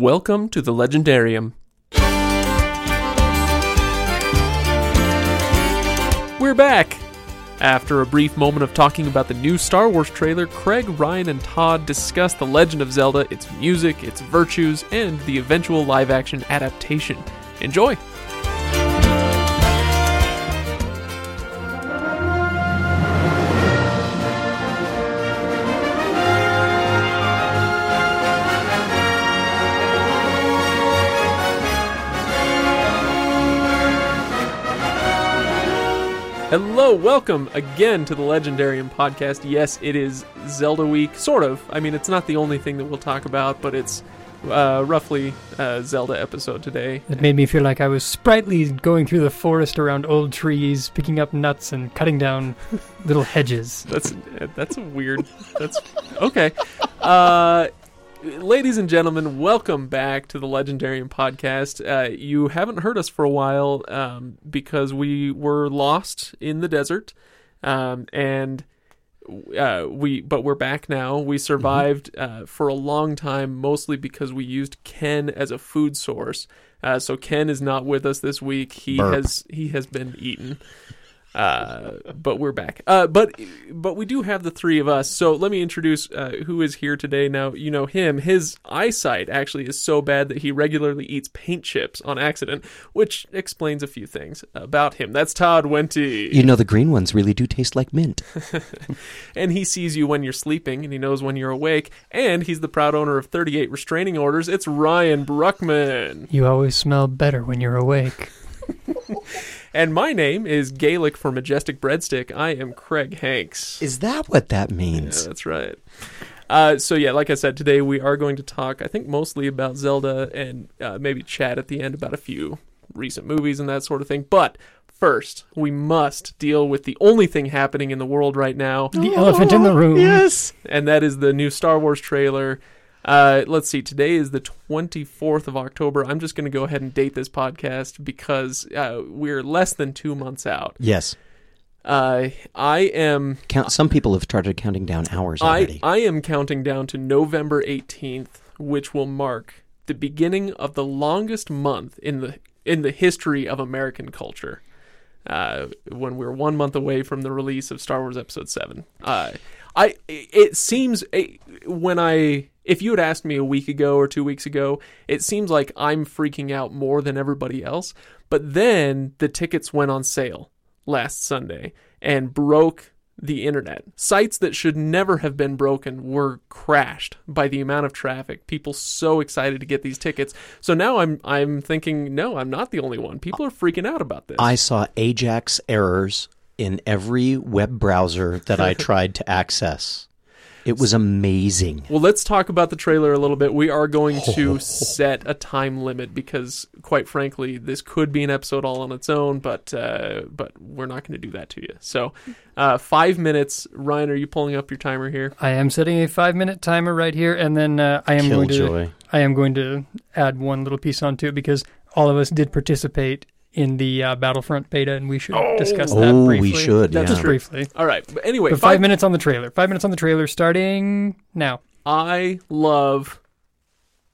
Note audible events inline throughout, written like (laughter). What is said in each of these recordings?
Welcome to the Legendarium. We're back! After a brief moment of talking about the new Star Wars trailer, Craig, Ryan, and Todd discuss The Legend of Zelda, its music, its virtues, and the eventual live action adaptation. Enjoy! Hello, welcome again to the Legendarium podcast. Yes, it is Zelda week, sort of. I mean, it's not the only thing that we'll talk about, but it's uh, roughly a Zelda episode today. It made me feel like I was sprightly going through the forest around old trees, picking up nuts and cutting down little hedges. That's that's a weird. That's okay. Uh, ladies and gentlemen, welcome back to the Legendarium podcast. Uh, you haven't heard us for a while um, because we were lost in the desert, um, and uh, we but we're back now. We survived uh, for a long time, mostly because we used Ken as a food source. Uh, so Ken is not with us this week. He Burp. has he has been eaten. Uh, but we're back. Uh, but but we do have the three of us. So let me introduce uh, who is here today. Now you know him. His eyesight actually is so bad that he regularly eats paint chips on accident, which explains a few things about him. That's Todd Wenty, You know, the green ones really do taste like mint. (laughs) and he sees you when you're sleeping, and he knows when you're awake. And he's the proud owner of 38 restraining orders. It's Ryan Bruckman. You always smell better when you're awake. (laughs) And my name is Gaelic for Majestic Breadstick. I am Craig Hanks. Is that what that Yeah, means? that's right. Uh, so yeah, like I said, today we are going to talk. I think mostly about Zelda and uh, maybe chat at the end about a few recent movies and that sort of thing. But first, we must deal with the only thing happening in the world right now, The elephant in the room. Yes. and that is the new Star Wars trailer. Uh, let's see. Today is the 24th of October. I'm just going to go ahead and date this podcast because uh, we're less than two months out. Yes. Uh, I am Count. Some people have started counting down hours I, already. I am counting down to November 18th, which will mark the beginning of the longest month in the in the history of American culture. Uh, when we're one month away from the release of Star Wars Episode Seven, uh, I it seems eh, when I if you had asked me a week ago or two weeks ago, it seems like I'm freaking out more than everybody else. But then the tickets went on sale last Sunday and broke the internet. Sites that should never have been broken were crashed by the amount of traffic. People so excited to get these tickets. So now I'm I'm thinking, no, I'm not the only one. People are freaking out about this. I saw Ajax errors in every web browser that I (laughs) tried to access. It was amazing. Well, let's talk about the trailer a little bit. We are going to (laughs) set a time limit because, quite frankly, this could be an episode all on its own. But uh, but we're not going to do that to you. So, uh, five minutes. Ryan, are you pulling up your timer here? I am setting a five minute timer right here, and then uh, I am going to I am going to add one little piece onto it because all of us did participate in the uh, Battlefront beta, and we should discuss that Oh, briefly. we should. That's yeah. Just briefly. All right. But anyway, But five minutes on the trailer. Five minutes on the trailer, starting now. I love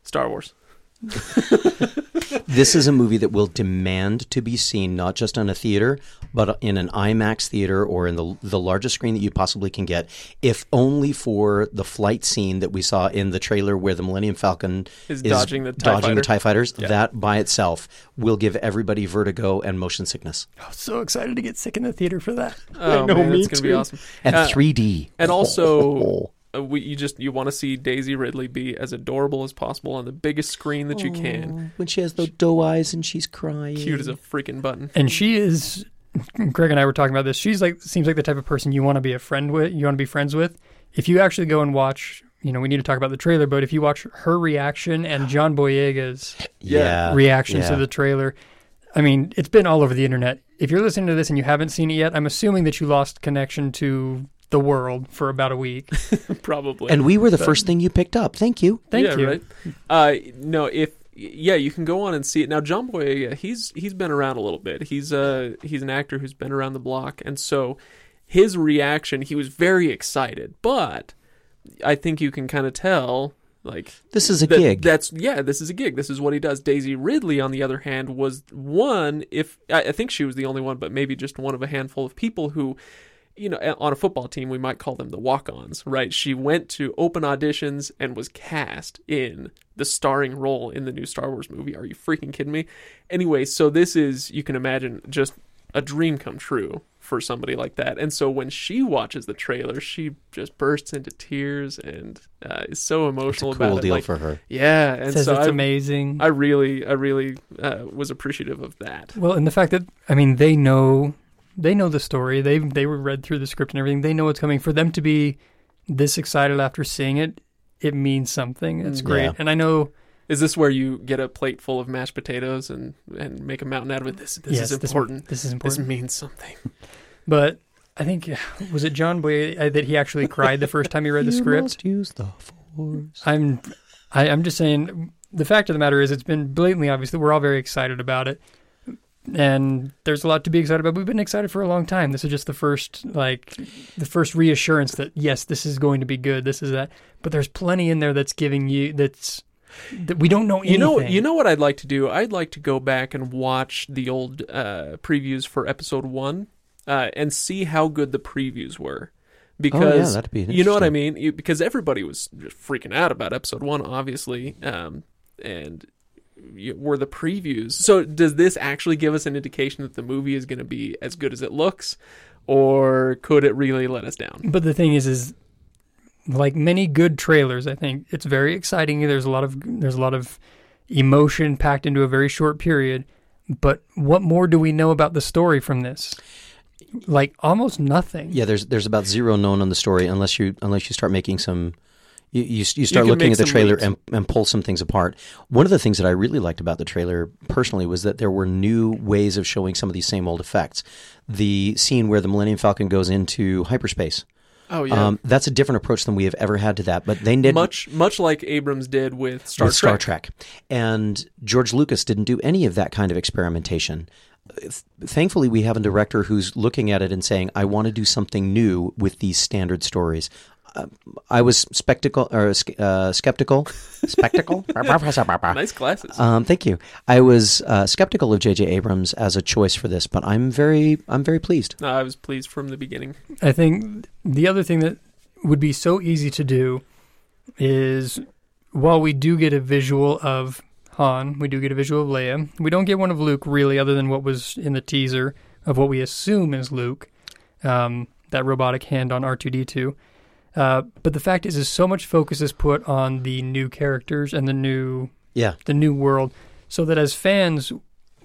Star Wars. (laughs) This is a movie that will demand to be seen not just on a theater, but in an IMAX theater or in the the largest screen that you possibly can get, if only for the flight scene that we saw in the trailer where the Millennium Falcon Is dodging the TIE dodging fighter. the TIE fighters. Yeah. That by itself will give everybody vertigo and motion sickness. I was so excited to get sick in the theater for that. Oh (laughs) know, man, me it's gonna be awesome. And Uh, 3D. And also, (laughs) Uh, we, you just you want to see Daisy Ridley be as adorable as possible on the biggest screen that you can. When she has those doe eyes and she's crying. Cute as a freaking button. And she is Greg and I were talking about this. She's like seems like the type of person you want to be a friend with, you want to be friends with. If you actually go and watch, you know, we need to talk about the trailer, but if you watch her reaction and John (gasps) Boyega's Yeah. reactions to the trailer, I mean, it's been all over the internet. If you're listening to this and you haven't seen it yet, I'm assuming that you lost connection to the world for about a week. (laughs) Probably. And we were the first thing you picked up. Thank you. Thank yeah, you. Right? Uh, no, if yeah, you can go on and see it now. John Boyega, he's he's been around a little bit. He's uh he's an actor who's been around the block, and so his reaction, he was very excited, but I think you can kind of tell Like This is a that- gig. That's yeah. This is a gig. This is what he does. Daisy Ridley, on the other hand, was one. If I, I think she was the only one, but maybe just one of a handful of people who, you know, on a football team, we might call them the walk-ons, right? She went to open auditions and was cast in the starring role in the new Star Wars movie. Are you freaking kidding me? Anyway, so this is you can imagine just a dream come true for somebody like that. And so when she watches the trailer, she just bursts into tears and uh, is so it's a emotional cool about it. deal Like, for her. yeah, and Says so it's I, amazing. I really, I really uh, was appreciative of that. Well, and the fact that I mean they know they know the story. They they were read through the script and everything. They know what's coming. For them to be this excited after seeing it, it means something. It's Mm. great. Yeah. And I know Is this where you get a plate full of mashed potatoes and and make a mountain out of it? This this yes, is important. This, is important. This, means something. (laughs) But I think (sighs) was it John Boy uh, that he actually cried the first time he read the (laughs) You script. must use the force. I'm I, I'm just saying the fact of the matter is it's been blatantly obvious that we're all very excited about it. And there's a lot to be excited about. We've been excited for a long time. This is just the first like the first reassurance that yes, this is going to be good. This is that. But there's plenty in there that's giving you that's that we don't know anything. You know, you know what I'd like to do? I'd like to go back and watch the old uh, previews for episode one uh, and see how good the previews were. Because that'd be you know what I mean? You, because everybody was just freaking out about episode one, obviously, um, and you, were the previews. So does this actually give us an indication that the movie is going to be as good as it looks, or could it really let us down? But the thing is, is like many good trailers, I think it's very exciting. There's a lot of there's a lot of emotion packed into a very short period. But what more do we know about the story from this? Like almost nothing. Yeah, there's there's about zero known on the story unless you unless you start making some. You, you, you start can looking at the trailer and, and pull some things apart. One of the things that I really liked about the trailer personally was that there were new ways of showing some of these same old effects. The scene where the Millennium Falcon goes into hyperspace. Oh yeah, Um, that's a different approach than we have ever had to that. But they did much much like Abrams did with Star with Trek. Star Trek. And George Lucas didn't do any of that kind of experimentation. Thankfully, we have a director who's looking at it and saying, "I want to do something new with these standard stories." Uh, I was spectacle or sk- uh, skeptical, spectacle. (laughs) Nice glasses. Um, thank you. I was uh, skeptical of J.J. Abrams as a choice for this, but I'm very, I'm very pleased. No, I was pleased from the beginning. I think the other thing that would be so easy to do is while we do get a visual of Han, we do get a visual of Leia. We don't get one of Luke really, other than what was in the teaser of what we assume is Luke, um, that robotic hand on R two D two. Uh, but the fact is, is so much focus is put on the new characters and the new Yeah, the new world, so that as fans,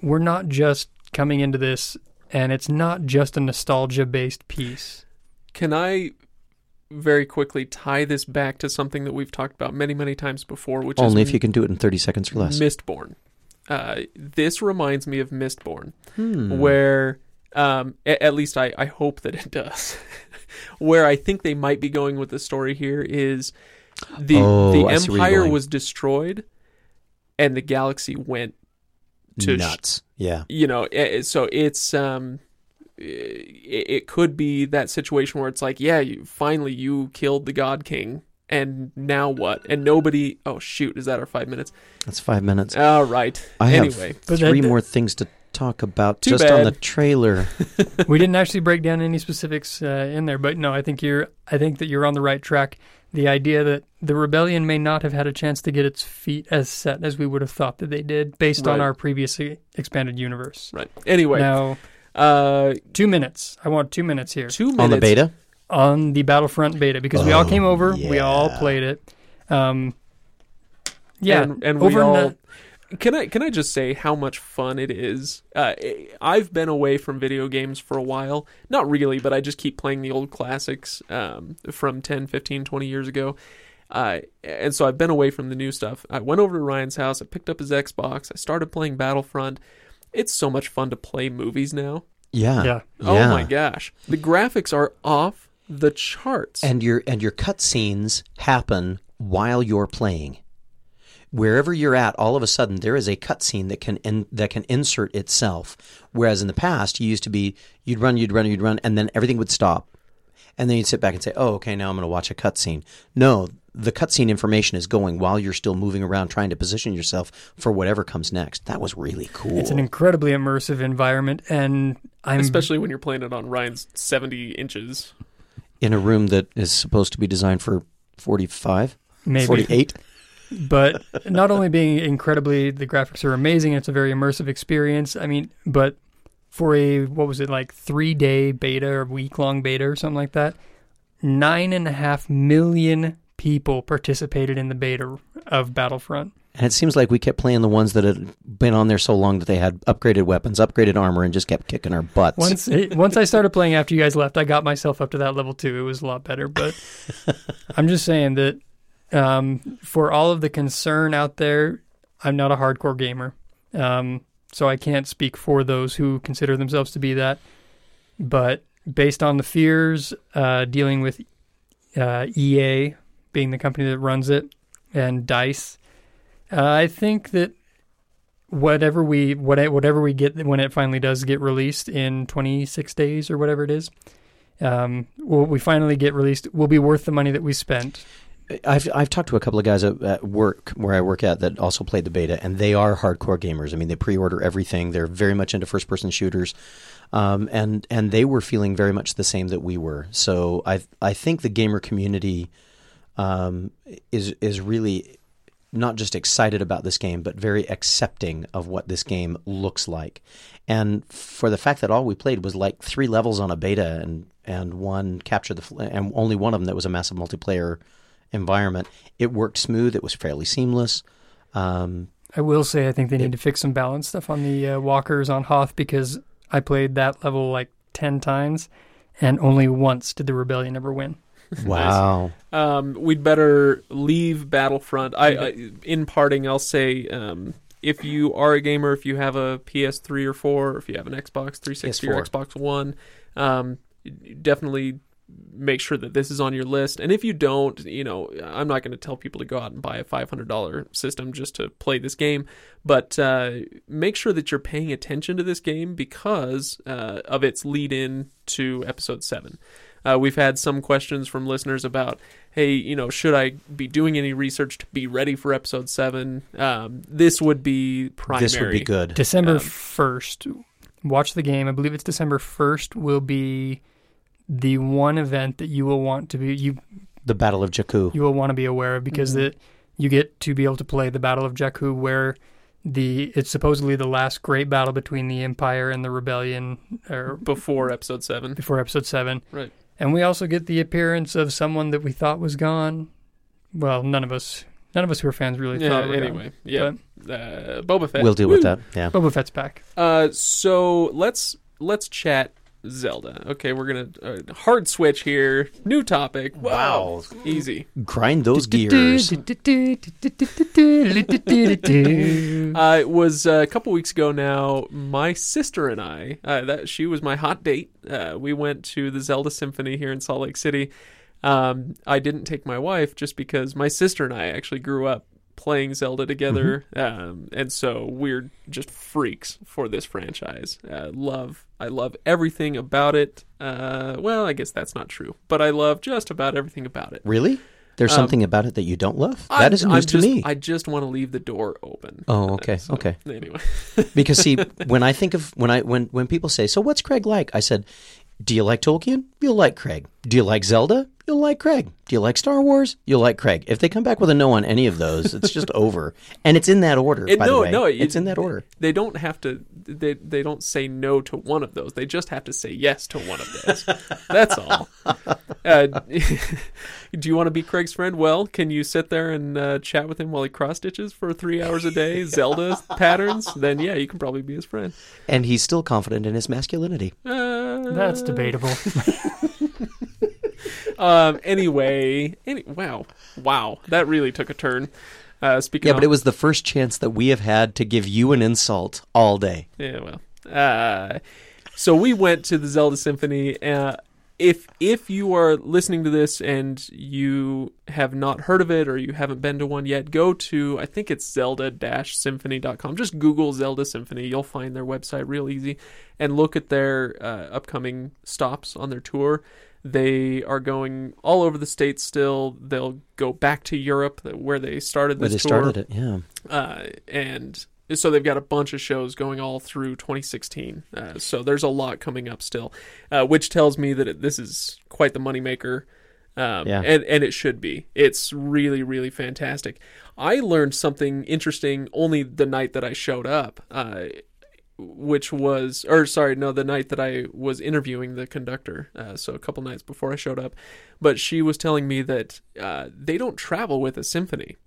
we're not just coming into this and it's not just a nostalgia based piece. Can I very quickly tie this back to something that we've talked about many, many times before, which only is if you can do it in 30 seconds or less. Mistborn. Uh, this reminds me of Mistborn, Hmm. where um, a- at least I, I hope that it does. (laughs) where I think they might be going with the story here is the Oh, the I see where you're empire was destroyed, and the galaxy went to sh- nuts. Yeah. you know so it's um it, it could be that situation where it's like yeah you finally you killed the god king and now what and nobody oh shoot is that our five minutes That's five minutes. all right I have anyway But three more things to talk about Too just on the trailer. (laughs) we didn't actually break down any specifics uh, in there, but no, I think you're. I think that you're on the right track. The idea that the rebellion may not have had a chance to get its feet as set as we would have thought that they did, based on our previously expanded universe. right anyway Now, uh two minutes. I want two minutes here two minutes on the beta. on the Battlefront beta because we all Oh, came over, we all played it. Um, yeah, and, and we over all the- can I can I just say how much fun it is? Uh, I've been away from video games for a while. Not really, but I just keep playing the old classics um, from 10, 15, 20 years ago. Uh, and so I've been away from the new stuff. I went over to Ryan's house. I picked up his Xbox. I started playing Battlefront. It's so much fun to play movies now. Yeah. yeah. Oh Yeah. my gosh, the graphics are off the charts. And your and your cutscenes happen while you're playing. Wherever you're at, all of a sudden there is a cutscene that can in, that can insert itself. Whereas in the past, you used to be you'd run, you'd run, you'd run, and then everything would stop, and then you'd sit back and say, "Oh, okay, now I'm going to watch a cutscene." No, the cutscene information is going while you're still moving around trying to position yourself for whatever comes next. That was really cool. It's an incredibly immersive environment, and I'm Especially when you're playing it on Ryan's 70 inches. in a room that is supposed to be designed for 45, maybe 48. But not only being incredibly the graphics are amazing it's a very immersive experience. I mean but for a what was it like three day beta or week long beta or something like that nine and a half million people participated in the beta of battlefront. And it seems like we kept playing the ones that had been on there so long that they had upgraded weapons, upgraded armor, and just kept kicking our butts. once it, once i started playing after you guys left i got myself up to that level too. It was a lot better but (laughs) i'm just saying that um, for all of the concern out there i'm not a hardcore gamer. Um, so i can't speak for those who consider themselves to be that. But based on the fears uh, dealing with uh, ea being the company that runs it and dice uh, i think that whatever we what, whatever we get when it finally does get released in 26 days or whatever it is um, we finally get released will be worth the money that we spent I've I've talked to a couple of guys at, work where I work at that also played the beta, and they are hardcore gamers. I mean, they pre-order everything. They're very much into first-person shooters, um, and and they were feeling very much the same that we were. So I I think the gamer community um, is is really not just excited about this game, but very accepting of what this game looks like. And for the fact that all we played was like three levels on a beta, and and one capture the fl- and only one of them that was a massive multiplayer environment, it worked smooth. It was fairly seamless. Um, i will say i think they need to fix some balance stuff on the uh, walkers on hoth because i played that level like 10 times and only once did the rebellion ever win (laughs) wow. Um, we'd better leave Battlefront. I, I in parting, I'll say um, if you are a gamer, if you have a PS3 or four, or if you have an Xbox 360 or PS4. Xbox One, um, definitely make sure that this is on your list. And if you don't, you know, I'm not going to tell people to go out and buy a $500 system just to play this game, but uh, make sure that you're paying attention to this game because uh, of its lead in to episode 7. Uh, we've had some questions from listeners about, hey, you know, should I be doing any research to be ready for episode seven? Um, this would be primary. This would be good. December Um, 1st, watch the game. I believe it's December 1st will be the one event that you will want to be you The Battle of Jakku. you will want to be aware of because Mhm. that you get to be able to play the Battle of Jakku where the it's supposedly the last great battle between the Empire and the Rebellion or Before episode seven. before episode 7. Right. And we also get the appearance of someone that we thought was gone. Well, none of us none of us who are fans really Yeah, thought were anyway. Yeah. Uh, Boba Fett. We'll deal with that. Yeah. Boba Fett's back. Uh, so let's let's chat Zelda. Okay, we're gonna uh, hard switch here. New topic. Wow, easy. Grind those gears. Uh, it was uh, a couple weeks ago now. My sister and I, uh, that she was my hot date. Uh, we went to the Zelda Symphony here in Salt Lake City. Um, I didn't take my wife just because my sister and I actually grew up playing Zelda together, um, and so we're just freaks for this franchise. Uh, love, I love everything about it. Uh, well, I guess that's not true, but I love just about everything about it. Really? There's Um, something about it that you don't love? That is news to me. I just want to leave the door open. Oh, Uh, okay, so, okay. Anyway, because see, (laughs) when I think of when I when when people say, "So what's Craig like?" I said, "Do you like Tolkien? You'll like Craig. Do you like Zelda? You'll like Craig. Do you like Star Wars? You'll like Craig." If they come back with a no on any of those, it's just (laughs) over. And it's in that order. It- by no, the way. no, it's it- in that order. they don't have to. They they don't say no to one of those. They just have to say yes to one of those. That's all. (laughs) Uh, (laughs) do you want to be Craig's friend? Well, can you sit there and uh, chat with him while he cross stitches for three hours a day, (laughs) Zelda patterns? Then yeah, you can probably be his friend. And he's still confident in his masculinity. Uh, That's debatable. (laughs) Um. Anyway. Any. Wow. Wow. That really took a turn. Uh, speaking. Yeah, of, but it was the first chance that we have had to give you an insult all day. Yeah, well. Uh, so we went to the Zelda Symphony. Uh, if if you are listening to this and you have not heard of it or you haven't been to one yet, go to I think it's zelda-symphony.com. Just Google Zelda Symphony. You'll find their website real easy and look at their uh, upcoming stops on their tour. They are going all over the states still. They'll go back to Europe where they started Where this they tour. started it, yeah. Uh, and so they've got a bunch of shows going all through 2016. Uh, so there's a lot coming up still, uh, which tells me that it, this is quite the moneymaker. Um, Yeah. and, and it should be. It's really, really fantastic. I learned something interesting only the night that I showed up, uh, which was, or sorry, no, the night that I was interviewing the conductor. Uh, so a couple nights before I showed up. But she was telling me that uh, they don't travel with a symphony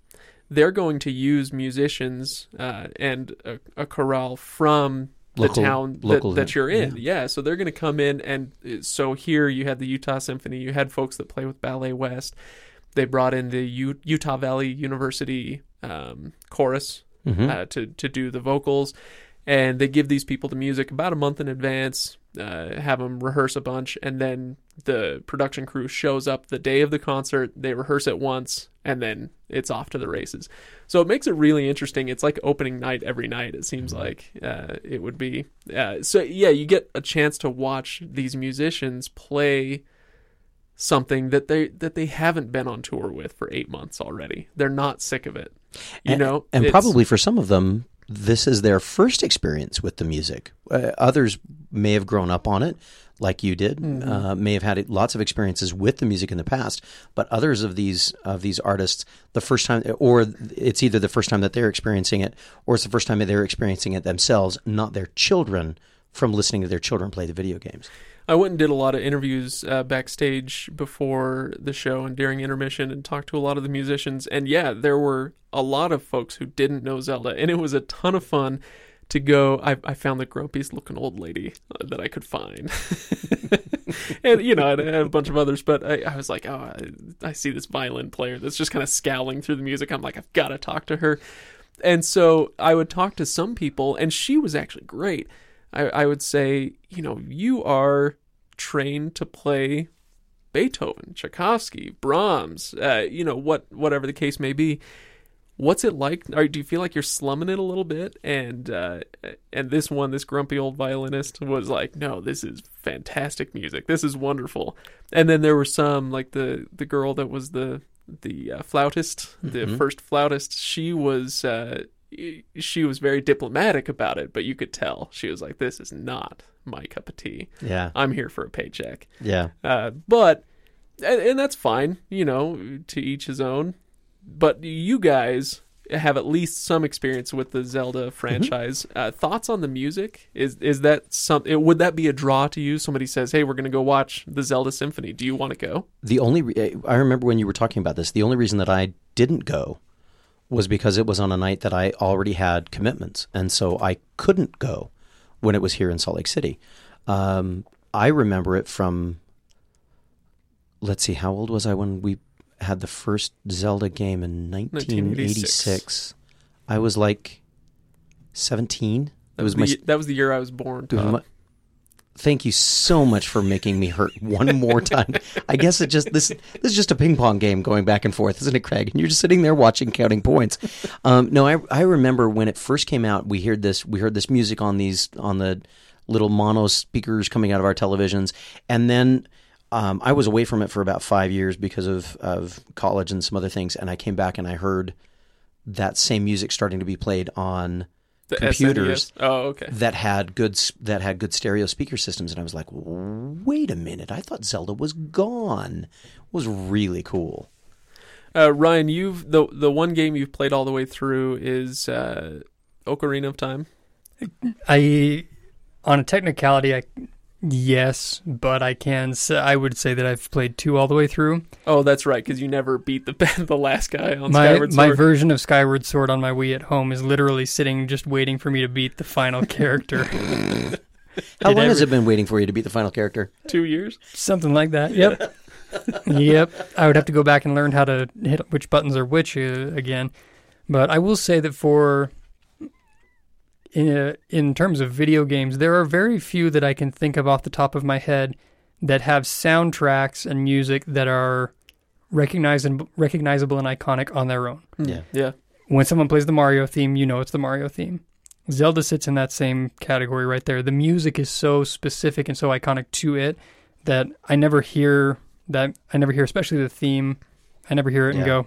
they're going to use musicians uh, and a, a chorale from the Local- town that, that you're in. yeah. Yeah. so they're going to come in, and uh, so here you had the Utah Symphony, you had folks that play with Ballet West. They brought in the U- Utah Valley University um, chorus Mhm. uh, to to do the vocals, and they give these people the music about a month in advance, uh, have them rehearse a bunch, and then the production crew shows up the day of the concert. They rehearse it once, and then it's off to the races. So it makes it really interesting. It's like opening night every night. It seems like uh, it would be. Uh, so yeah, you get a chance to watch these musicians play something that they that they haven't been on tour with for eight months already. They're not sick of it. You and, know, and probably for some of them, this is their first experience with the music. Uh, others may have grown up on it, like you did. Mm-hmm. Uh, may have had lots of experiences with the music in the past. But others of these of these artists, the first time, or it's either the first time that they're experiencing it, or it's the first time that they're experiencing it themselves, not their children, from listening to their children play the video games. I went and did a lot of interviews uh, backstage before the show and during intermission and talked to a lot of the musicians. And yeah, there were a lot of folks who didn't know Zelda, and it was a ton of fun to go. I, I found the grumpyest looking old lady uh, that I could find. (laughs) and, you know, I had a bunch of others, but I, I was like, oh, I, I see this violin player that's just kind of scowling through the music. I'm like, I've got to talk to her. And so I would talk to some people, and she was actually great. I, I would say, you know, you are trained to play Beethoven, Tchaikovsky, Brahms, uh, you know, what whatever the case may be. What's it like? Or do you feel like you're slumming it a little bit? And uh, and this one, this grumpy old violinist, was like, "No, this is fantastic music. This is wonderful." And then there were some, like the the girl that was the the uh, flautist, the Mhm. first flautist. She was uh, she was very diplomatic about it, but you could tell she was like, "This is not my cup of tea. Yeah, I'm here for a paycheck." yeah. Uh, but and, and that's fine, you know, to each his own. But you guys have at least some experience with the Zelda franchise. Uh, thoughts on the music? Is is that some? Would that be a draw to you? Somebody says, "Hey, we're going to go watch the Zelda Symphony. Do you want to go?" The only re- I remember when you were talking about this, the only reason that I didn't go was because it was on a night that I already had commitments, and so I couldn't go when it was here in Salt Lake City. Um, I remember it from. Let's see, how old was I when we had the first Zelda game in 1986? I was like 17. That was, was the, my that was the year I was born. my- Thank you so much for making me hurt one more time. I guess it just this this is just a ping pong game going back and forth, isn't it, Craig? And you're just sitting there watching, counting points. Um, no, I I remember when it first came out, we heard this we heard this music on these on the little mono speakers coming out of our televisions, and then um, I was away from it for about five years because of of college and some other things, and I came back and I heard that same music starting to be played on The computers SNES. Oh, okay. that had good that had good stereo speaker systems, and I was like, wait a minute, I thought Zelda was gone. It was really cool. Uh, Ryan, you've the the one game you've played all the way through is uh, Ocarina of Time. I, on a technicality, I yes, but I can. Say, I would say that I've played two all the way through. Oh, that's right, because you never beat the (laughs) the last guy on my Skyward my version of Skyward Sword on my Wii at home is literally sitting just waiting for me to beat the final character. (laughs) (laughs) How Did long has it been waiting for you to beat the final character? Two years. Something like that. Yep. yep. I would have to go back and learn how to hit which buttons are which uh, again. But I will say that for in uh in terms of video games, there are very few that I can think of off the top of my head that have soundtracks and music that are recognizable, recognizable and iconic on their own. Yeah. Yeah. When someone plays the Mario theme, you know it's the Mario theme. Zelda sits in that same category right there. The music is so specific and so iconic to it that I never hear that I never hear, especially the theme. I never hear it and go,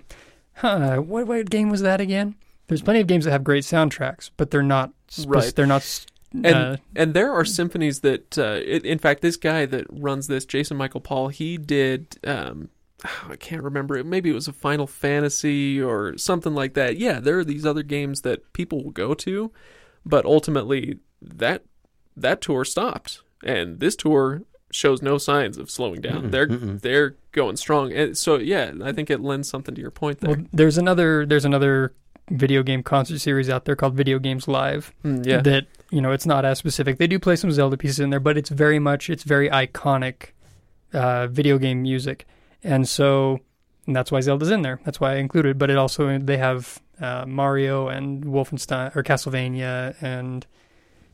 "Huh, what what game was that again?" There's plenty of games that have great soundtracks, but they're not. Spec- Right. They're not. s- And uh, and there are symphonies that, uh, it, in fact, this guy that runs this, Jason Michael Paul, he did. Um, I can't remember. Maybe it was a Final Fantasy or something like that. Yeah, there are these other games that people will go to, but ultimately that that tour stopped, and this tour shows no signs of slowing down. Mm-mm, they're mm-mm. they're going strong, and so yeah, I think it lends something to your point there. well, there's another. There's another video game concert series out there called Video Games Live. Mm, yeah, that you know it's not as specific. They do play some Zelda pieces in there, but it's very much it's very iconic uh, video game music, and so and that's why Zelda's in there. That's why I included. But it also they have uh, Mario and Wolfenstein or Castlevania and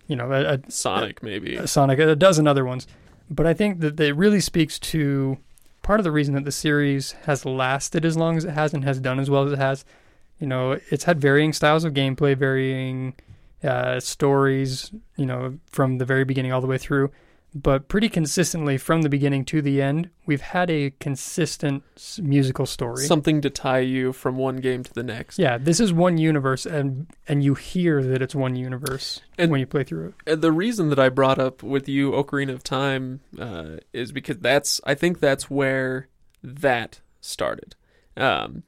you know a, a, Sonic maybe. a Sonic, a dozen other ones. But I think that it really speaks to part of the reason that the series has lasted as long as it has and has done as well as it has. You know, it's had varying styles of gameplay, varying uh, stories, you know, from the very beginning all the way through. But pretty consistently from the beginning to the end, we've had a consistent musical story. Something to tie you from one game to the next. yeah, this is one universe, and and you hear that it's one universe And- when you play through it. And the reason that I brought up with you Ocarina of Time uh, is because that's I think that's where that started. Um,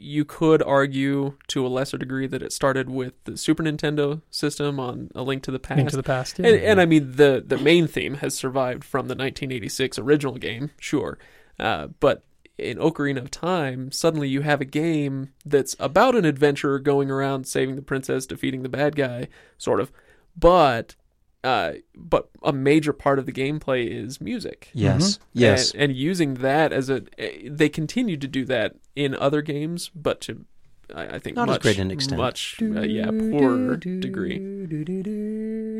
you could argue to a lesser degree that it started with the Super Nintendo system on A Link to the Past. Into the past, yeah. and, and I mean the the main theme has survived from the 1986 original game, sure, uh, but in Ocarina of Time, suddenly you have a game that's about an adventurer going around saving the princess, defeating the bad guy, sort of, but uh, but a major part of the gameplay is music. Yes. Yes. and, and using that as a, they continue to do that in other games, but to I, I think Not as much, great an extent. much uh, yeah poorer degree.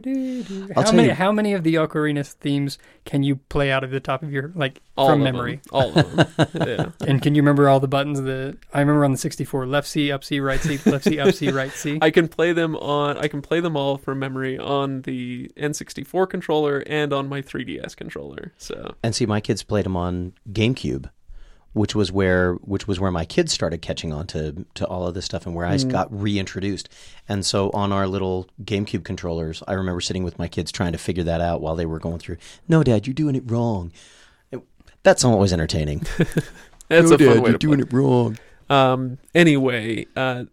How many you- how many of the Ocarina themes can you play out of the top of your like All from memory? them. all of them. yeah. (laughs) And can you remember all the buttons that I remember on the 64 left C up C right C left C up C right C? (laughs) I can play them on. I can play them all from memory on the N64 controller and on my 3DS controller. So And see, my kids played them on GameCube, which was where which was where my kids started catching on to to all of this stuff, and where I got reintroduced. And so on our little GameCube controllers, I remember sitting with my kids trying to figure that out while they were going through. No, Dad, you're doing it wrong. It- that's always entertaining. (laughs) that's no, a fun way you're to doing put it wrong. Um, anyway, uh,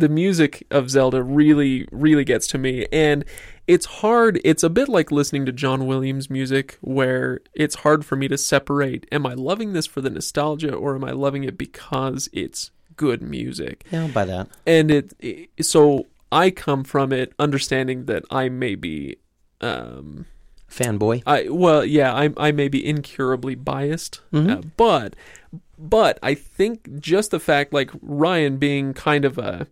the music of Zelda really, really gets to me, and it's hard. It's a bit like listening to John Williams music, where it's hard for me to separate: am I loving this for the nostalgia, or am I loving it because it's good music? Yeah, by that. And it, it so I come from it understanding that I may be. Um, Fanboy. I well, yeah, I I may be incurably biased, Mhm. uh, but but I think just the fact, like Ryan being kind of a,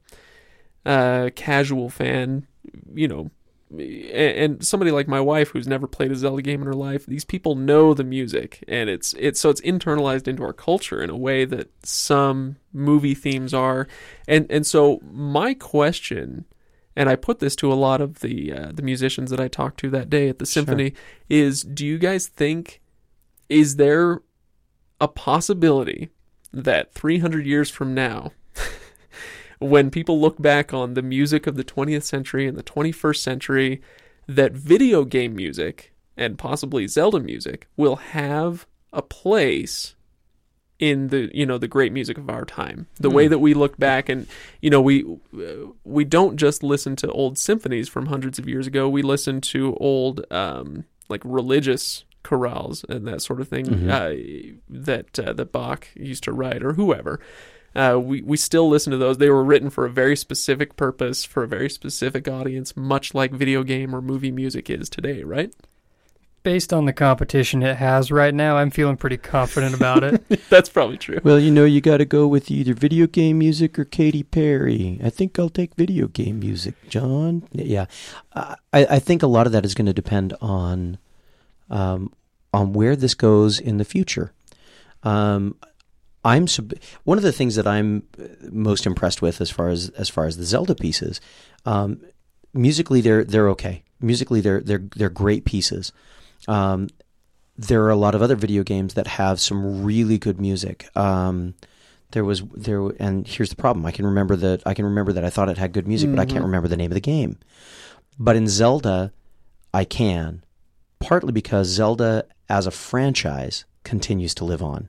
uh casual fan, you know, and, and somebody like my wife who's never played a Zelda game in her life, these people know the music, and it's it's so it's internalized into our culture in a way that some movie themes are, and and so my question and I put this to a lot of the uh, the musicians that I talked to that day at the symphony is do you guys think is there a possibility that 300 years from now when people look back on the music of the 20th century and the 21st century that video game music and possibly Zelda music will have a place in the you know the great music of our time. The way that we look back and you know we we don't just listen to old symphonies from hundreds of years ago. We listen to old um like religious chorales and that sort of thing uh, that uh, that Bach used to write or whoever uh, we we still listen to those they were written for a very specific purpose for a very specific audience much like video game or movie music is today right Based on the competition it has right now, I'm feeling pretty confident about it. (laughs) that's probably true Well, you know, you got to go with either video game music or Katy Perry. I think I'll take video game music, John. Yeah, I, I think a lot of that is going to depend on um, on where this goes in the future. Um, I'm sub- one of the things that I'm uh, most impressed with as far as as far as the Zelda pieces. Um, musically, they're they're okay. Musically, they're they're they're great pieces. Um, there are a lot of other video games that have some really good music. Um, there was there, and here's the problem: I can remember that I can remember that I thought it had good music, but I can't remember the name of the game. But in Zelda, I can, partly because Zelda as a franchise continues to live on.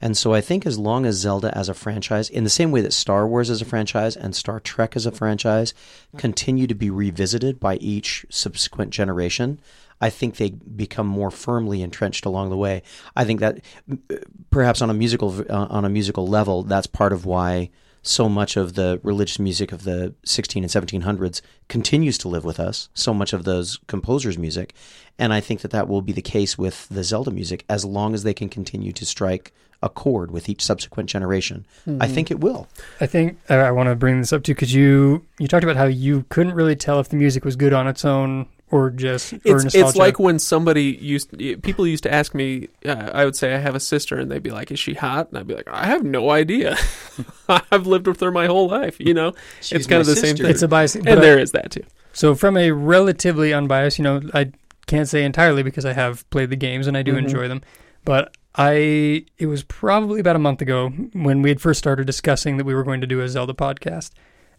And so I think as long as Zelda as a franchise, in the same way that Star Wars as a franchise and Star Trek as a franchise continue to be revisited by each subsequent generation, I think they become more firmly entrenched along the way. I think that uh, perhaps on a musical uh, on a musical level, that's part of why so much of the religious music of the 16 and 1700s continues to live with us. So much of those composers' music, and I think that that will be the case with the Zelda music as long as they can continue to strike a chord with each subsequent generation. I think it will. I think uh, I want to bring this up too because you you talked about how you couldn't really tell if the music was good on its own or just or It's, nostalgia. it's like when somebody used people used to ask me uh, i would say i have a sister and they'd be like is she hot and i'd be like i have no idea (laughs) i've lived with her my whole life you know She's it's kind of my the same thing it's a bias. and but- there is that too So from a relatively unbiased, you know, I can't say entirely because I have played the games and I do Mhm. enjoy them, but I it was probably about a month ago when we had first started discussing that we were going to do a Zelda podcast.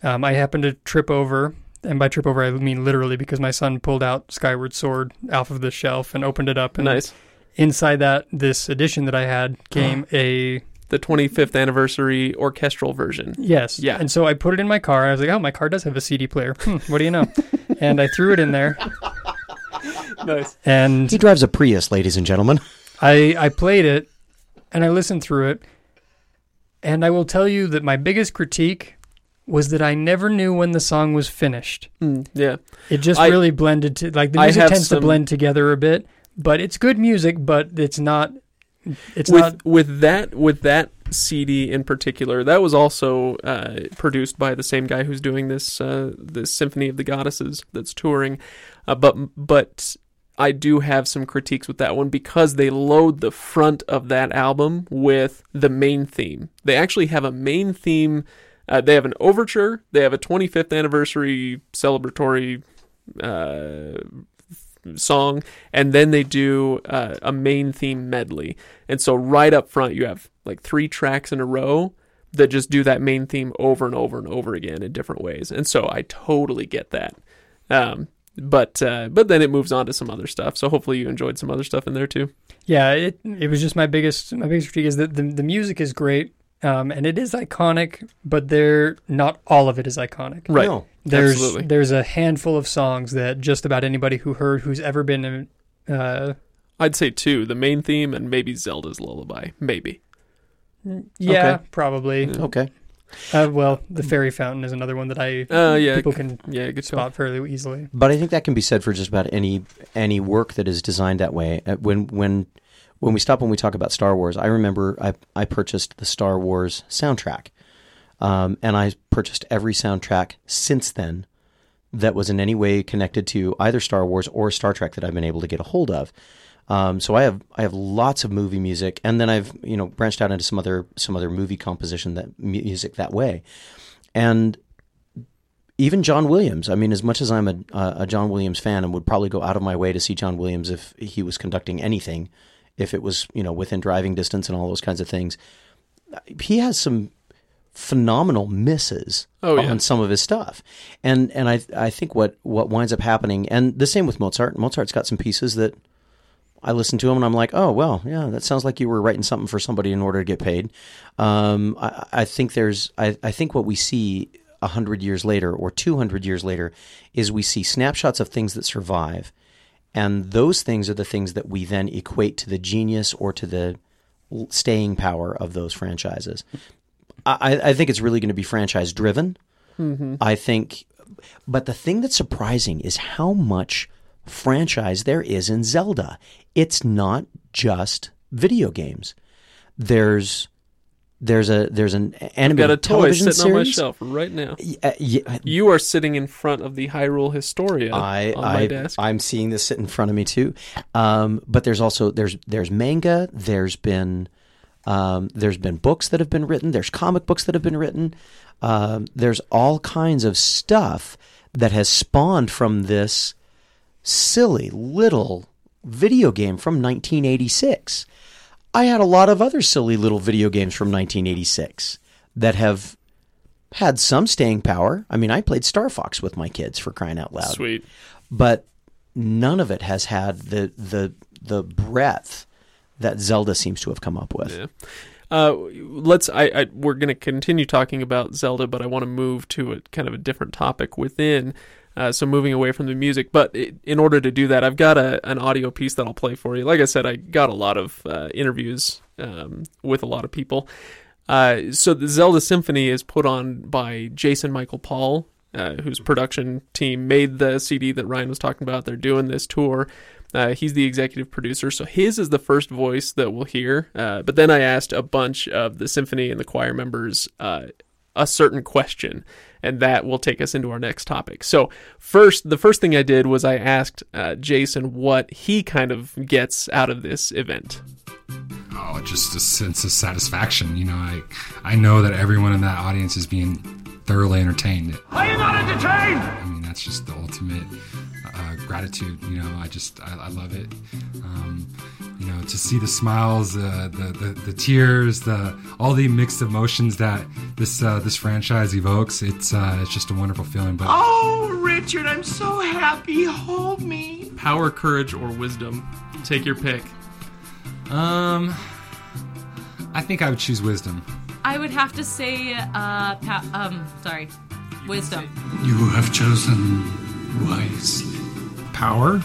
Um, I happened to trip over, and by trip over I mean literally because my son pulled out Skyward Sword off of the shelf and opened it up, and nice inside that this edition that I had (gasps) came a the 25th anniversary orchestral version Yes. Yeah. And so I put it in my car. I was like, oh, my car does have a CD player. Hmm, what do you know? (laughs) and I threw it in there. nice And He drives a Prius, ladies and gentlemen. I, I played it and I listened through it. And I will tell you that my biggest critique was that I never knew when the song was finished. Hmm, yeah It just I- really blended to, like, the music tends to blend together a bit, but it's good music, but it's not, it's with not, with that with that CD in particular, that was also uh, produced by the same guy who's doing this uh, this Symphony of the Goddesses that's touring. Uh, but but I do have some critiques with that one because they load the front of that album with the main theme. They actually have a main theme. Uh, they have an overture. They have a 25th anniversary celebratory uh, song, and then they do uh, a main theme medley. And so right up front, you have like three tracks in a row that just do that main theme over and over and over again in different ways. And so I totally get that. Um, but uh, but then it moves on to some other stuff. So hopefully you enjoyed some other stuff in there too. yeah, it, it was just my biggest, my biggest critique is that the, the music is great. Um, and it is iconic, but they're not all of it is iconic. Right. No. There's Absolutely. there's a handful of songs that just about anybody who heard who's ever been in, uh, I'd say two: the main theme and maybe Zelda's Lullaby. Maybe. yeah, Okay. probably. Yeah. Okay. Uh, well, the Fairy Fountain is another one that I Uh, yeah. people can Yeah. Good call. spot fairly easily. But I think that can be said for just about any any work that is designed that way. Uh, When when when we stop when we talk about Star Wars, I remember I I purchased the Star Wars soundtrack, um, and I purchased every soundtrack since then that was in any way connected to either Star Wars or Star Trek that I've been able to get a hold of. Um, so I have I have lots of movie music, and then I've you know branched out into some other some other movie composition that music that way, and even John Williams. I mean, as much as I'm a, a John Williams fan and would probably go out of my way to see John Williams if he was conducting anything, if it was you know within driving distance and all those kinds of things, he has some phenomenal misses Oh, yeah. on some of his stuff, and and I I think what what winds up happening, and the same with Mozart. Mozart's got some pieces that. I listen to him and I'm like, oh well, yeah, that sounds like you were writing something for somebody in order to get paid. Um, I, I think there's, I, I think what we see a hundred years later or two hundred years later is we see snapshots of things that survive, and those things are the things that we then equate to the genius or to the staying power of those franchises. I, I think it's really going to be franchise driven. Mm-hmm. I think, but the thing that's surprising is how much franchise there is in Zelda. It's not just video games. There's there's a there's an anime. I've got a toy sitting on my shelf right now. Uh, yeah, You are sitting in front of the Hyrule Historia I, on my desk. I'm seeing this sit in front of me too. Um, but there's also there's there's manga. There's been um, there's been books that have been written. There's comic books that have been written. Um, there's all kinds of stuff that has spawned from this silly little video game from 1986. I had a lot of other silly little video games from 1986 that have had some staying power. I mean, I played Star Fox with my kids for crying out loud. Sweet. But none of it has had the the the breadth that Zelda seems to have come up with. Yeah. Uh, let's. I, I we're going to continue talking about Zelda, but I want to move to a kind of a different topic within. Uh, so moving away from the music, but i in order to do that, I've got a an audio piece that I'll play for you. Like I said, I got a lot of uh, interviews um, with a lot of people. Uh, so the Zelda Symphony is put on by Jason Michael Paul, uh, whose production team made the CD that Ryan was talking about. They're doing this tour. Uh, he's the executive producer, so his is the first voice that we'll hear. Uh, but then I asked a bunch of the symphony and the choir members uh, a certain question, and that will take us into our next topic. So first, the first thing I did was I asked uh, Jason what he kind of gets out of this event. Oh, just a sense of satisfaction. You know, I I know that everyone in that audience is being thoroughly entertained. Are you not entertained? I mean, that's just the ultimate uh, gratitude. You know, I just I, I love it. Um, you know, to see the smiles, uh, the, the the tears, the all the mixed emotions that this uh, this franchise evokes. It's uh, it's just a wonderful feeling. But Oh, Richard, I'm so happy. Hold me. Power, courage, or wisdom? Take your pick. um, I think I would choose wisdom. I would have to say, uh, pa- um, sorry, wisdom. You have chosen wisely. Power.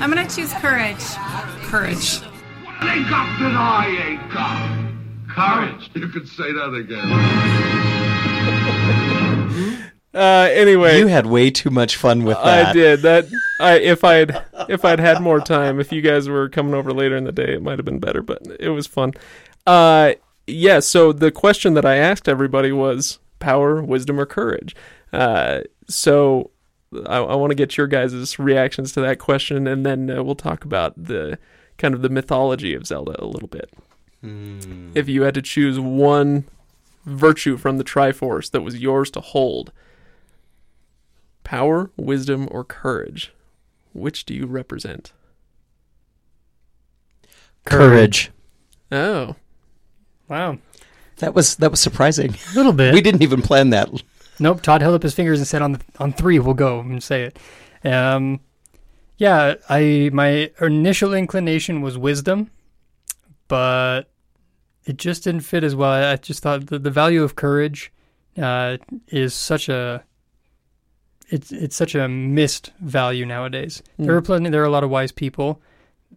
I'm gonna choose courage. Courage. What they got that I ain't got? Courage. You could say that again. (laughs) Uh, anyway, You had way too much fun with that. I did that. I if I'd if I'd had more time, if you guys were coming over later in the day, it might have been better. But it was fun. Uh, yeah. So the question that I asked everybody was power, wisdom, or courage. Uh, so I, I want to get your guys' reactions to that question, and then uh, we'll talk about the kind of the mythology of Zelda a little bit. If you had to choose one virtue from the Triforce that was yours to hold, power, wisdom, or courage, which do you represent? Courage. Oh, Wow. That was that was surprising. A little bit. We didn't even plan that. Nope. Todd held up his fingers and said, "On the, on three, we'll go and say it." Um, yeah. I my initial inclination was wisdom, but it just didn't fit as well. I, just thought the, the value of courage uh, is such a it's it's such a missed value nowadays. There are plenty. There are a lot of wise people.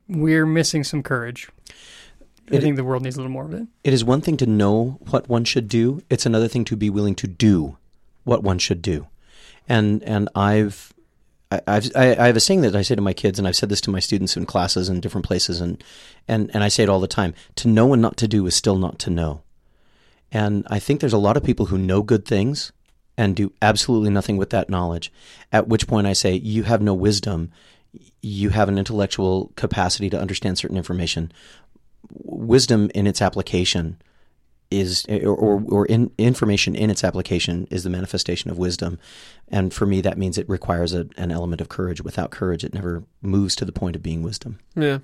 We're missing some courage. I think the world needs a little more of it. It is one thing to know what one should do. It's another thing to be willing to do what one should do. And and I've I, I've I, I have a saying that I say to my kids, and I've said this to my students in classes and different places, and and and I say it all the time: to know and not to do is still not to know. And I think there's a lot of people who know good things and do absolutely nothing with that knowledge. At which point I say, you have no wisdom. You have an intellectual capacity to understand certain information. Wisdom in its application is, or, or, or in, information in its application is the manifestation of wisdom. And for me, that means it requires a, an element of courage. Without courage, it never moves to the point of being wisdom. yeah.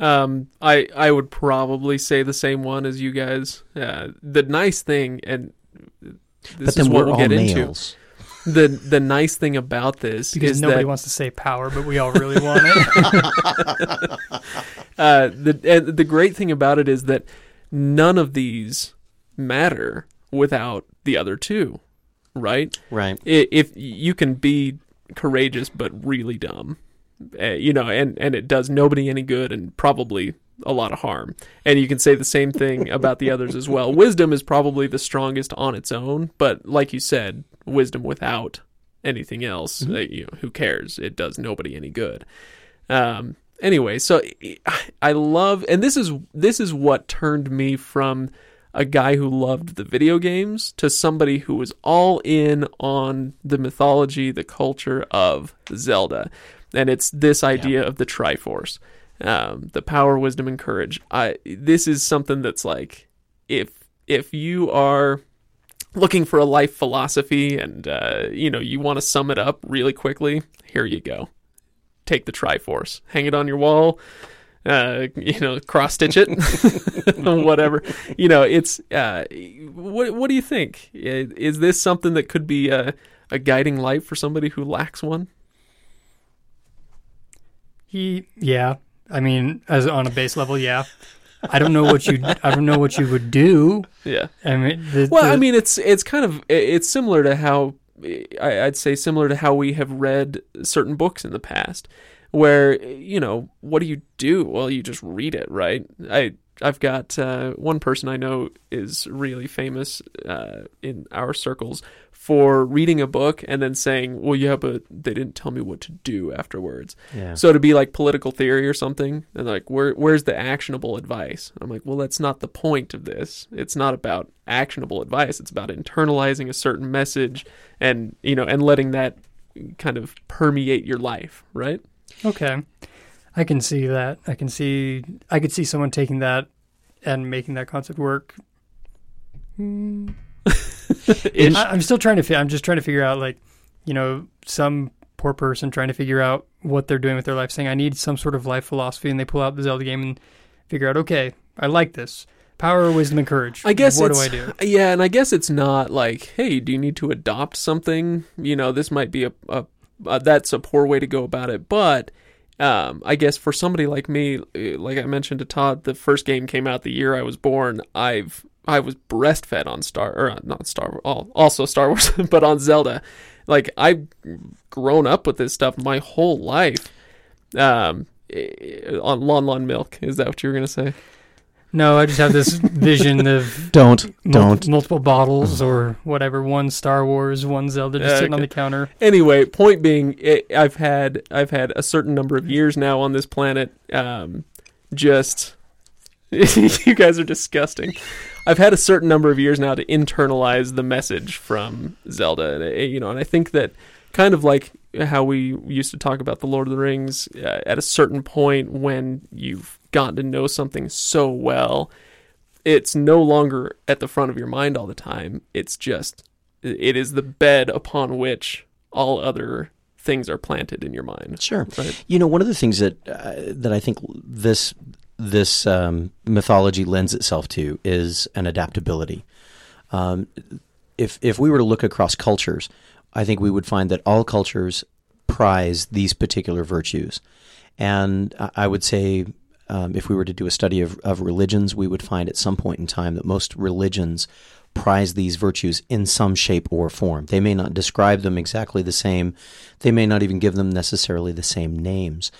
Um, I I would probably say the same one as you guys. Uh, the nice thing, and this but then is what we're we'll all get males. into. The the nice thing about this Because is nobody that wants to say power, but we all really want it. (laughs) uh, the and the great thing about it is that none of these matter without the other two, right? Right. If you can be courageous but really dumb, uh, you know, and and it does nobody any good and probably a lot of harm. And you can say the same thing (laughs) about the others as well. Wisdom is probably the strongest on its own, but like you said, wisdom without anything else, uh, you know, who cares? It does nobody any good. Um, anyway, so I- I love, and this is this is what turned me from a guy who loved the video games to somebody who was all in on the mythology, the culture of Zelda, and it's this idea of the Triforce, um, the power, wisdom, and courage. I this is something that's like if if you are looking for a life philosophy and uh, you know you want to sum it up really quickly, here you go. Take the Triforce, hang it on your wall, uh, you know, cross stitch it, (laughs) whatever. You know, it's uh, what what do you think? Is this something that could be a, a guiding light for somebody who lacks one? He, yeah. I mean, as on a base level, yeah. I don't know what you. I don't know what you would do. Yeah. I mean, the, Well, the- I mean, it's it's kind of it's similar to how I- I'd say similar to how we have read certain books in the past, where you know what do you do? Well, you just read it, right? I I've got uh, one person I know is really famous uh, in our circles for reading a book and then saying, "Well, yeah, but they didn't tell me what to do afterwards." Yeah. So to be like political theory or something, and like, where where's the actionable advice? I'm like, well, that's not the point of this. It's not about actionable advice. It's about internalizing a certain message and you know and letting that kind of permeate your life, right? Okay. I can see that. I can see I could see someone taking that and making that concept work. (laughs) I, I'm still trying to fi- I'm just trying to figure out like, you know, some poor person trying to figure out what they're doing with their life saying I need some sort of life philosophy and they pull out the Zelda game and figure out okay, I like this. Power, wisdom, and courage. I guess what do I do? Yeah, and I guess it's not like, hey, do you need to adopt something? You know, this might be a, a, a that's a poor way to go about it. But um, I guess for somebody like me, eh, like I mentioned to Todd, the first game came out the year I was born. I've I was breastfed on Star or uh, not Star also Star Wars, (laughs) but on Zelda. Like I've grown up with this stuff my whole life. Um, eh, on Lon Lon Milk, is that what you were gonna say? No, I just have this (laughs) vision of Don't mul- don't. multiple bottles or whatever. One Star Wars, one Zelda, just Yeah, sitting on the counter. anyway, point being, it, I've had I've had a certain number of years now on this planet. Um, just (laughs) you guys are disgusting. I've had a certain number of years now to internalize the message from Zelda, and uh, you know, and I think that kind of like how we used to talk about the Lord of the Rings. Uh, at a certain point, when you've gotten to know something so well, it's no longer at the front of your mind all the time. It's just it is the bed upon which all other things are planted in your mind. Sure. Right. You know, one of the things that uh, that I think this this um, mythology lends itself to is an adaptability. Um, if if we were to look across cultures, I think we would find that all cultures prize these particular virtues, and I- I would say. Um, if we were to do a study of, of religions, we would find at some point in time that most religions prize these virtues in some shape or form. They may not describe them exactly the same. They may not even give them necessarily the same names.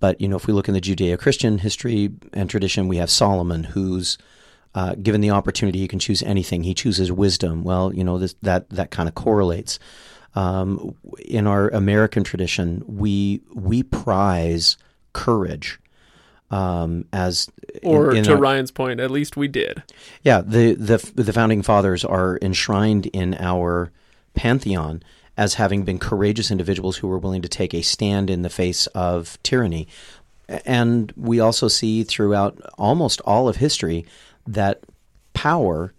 But you know, if we look in the Judeo-Christian history and tradition, we have Solomon, who's uh, given the opportunity, he can choose anything. He chooses wisdom. Well, you know this, that that kind of correlates. Um, in our American tradition, we we prize courage um, as in- Or in to our- Ryan's point, at least we did. yeah, the, the the founding fathers are enshrined in our pantheon as having been courageous individuals who were willing to take a stand in the face of tyranny. And we also see throughout almost all of history that power,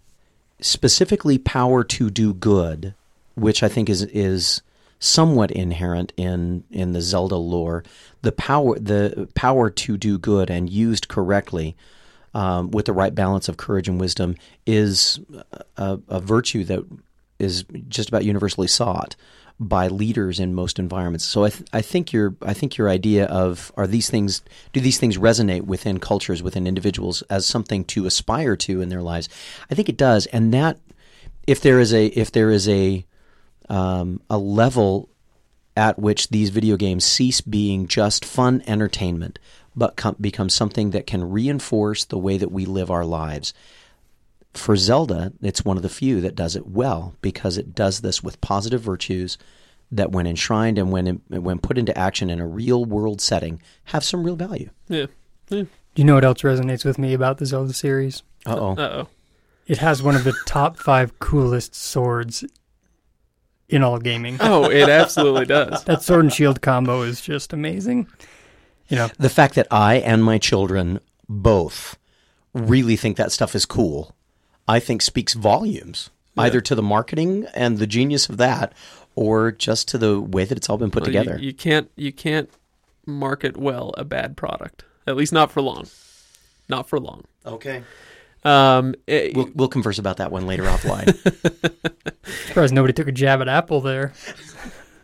specifically power to do good, which I think is is somewhat inherent in in the Zelda lore, the power the power to do good and used correctly um, with the right balance of courage and wisdom is a, a virtue that is just about universally sought by leaders in most environments. So I, th- I think your I think your idea of are these things do these things resonate within cultures within individuals as something to aspire to in their lives? I think it does, and that if there is a if there is a um, a level at which these video games cease being just fun entertainment, but com- become something that can reinforce the way that we live our lives. For Zelda, it's one of the few that does it well because it does this with positive virtues that, when enshrined and when when put into action in a real world setting, have some real value. Yeah. Do you know what else resonates with me about the Zelda series? Uh oh. Uh oh. It has one of the top five coolest swords in all gaming. Oh, it (laughs) absolutely does. That sword and shield combo is just amazing. You know, The fact that I and my children both really think that stuff is cool, I think speaks volumes, either to the marketing and the genius of that, or just to the way that it's all been put Well, you- together. You, can't you can't market well a bad product. At least not for long. Not for long. Okay. Um, it- We'll, we'll converse about that one later offline. (laughs) Surprised nobody took a jab at Apple there.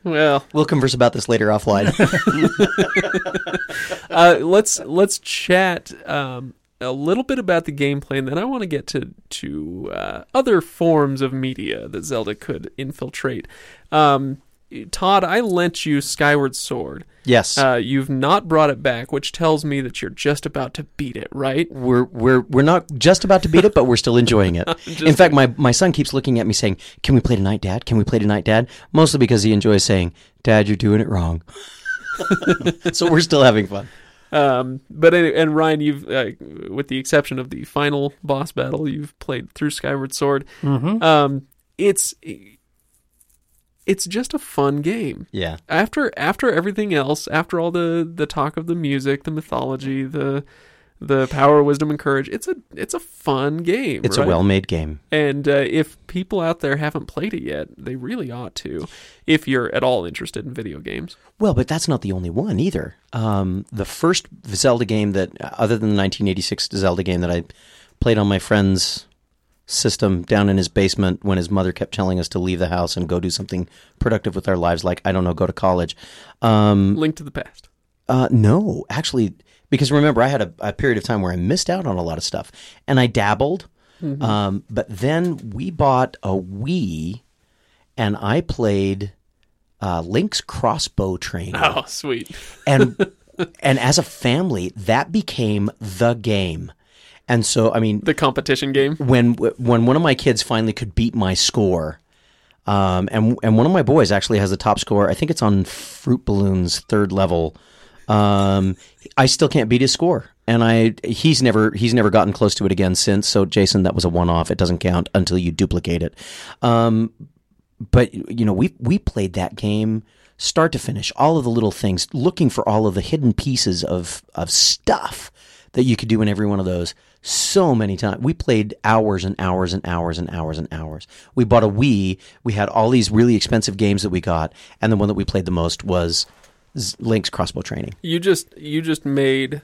well, we'll converse about this later offline. (laughs) (laughs) uh, let's let's chat um, a little bit about the gameplay, and then I want to get to to uh, other forms of media that Zelda could infiltrate. Um, Todd, I lent you Skyward Sword. yes. Uh, you've not brought it back, which tells me that you're just about to beat it, right? we're we're we're not just about to beat it, but we're still enjoying it. (laughs) In fact, my my son keeps looking at me saying, "Can we play tonight, Dad? Can we play tonight, Dad?" Mostly because he enjoys saying, "Dad, you're doing it wrong." (laughs) so we're still having fun. Um, but any- and Ryan, you've uh, with the exception of the final boss battle, you've played through Skyward Sword. Mm-hmm. Um, it's it's just a fun game. Yeah. After after everything else, after all the the talk of the music, the mythology, the the power, wisdom, and courage, it's a it's a fun game. It's right? a well-made game. And uh, if people out there haven't played it yet, they really ought to. If you're at all interested in video games, Well, but that's not the only one either. Um, the first Zelda game that, other than the 1986 Zelda game that I played on my friend's system down in his basement when his mother kept telling us to leave the house and go do something productive with our lives, like I don't know, go to college. Um, Link to the Past. uh, no, actually, because remember, I had a, a period of time where I missed out on a lot of stuff, and I dabbled. Um, but then we bought a Wii, and I played uh, Link's Crossbow Training Oh, sweet. and (laughs) and as a family, that became the game. And so, I mean, The competition game. when when one of my kids finally could beat my score, um, and and one of my boys actually has the top score. I think it's on Fruit Balloons third level. Um, I still can't beat his score, and I he's never he's never gotten close to it again since. So, Jason, that was a one off. It doesn't count until you duplicate it. Um, but you know we we played that game start to finish all of the little things looking for all of the hidden pieces of of stuff that you could do in every one of those so many times. We played hours and hours and hours and hours and hours. We bought a Wii. We had all these really expensive games that we got and the one that we played the most was Link's crossbow training. You just you just made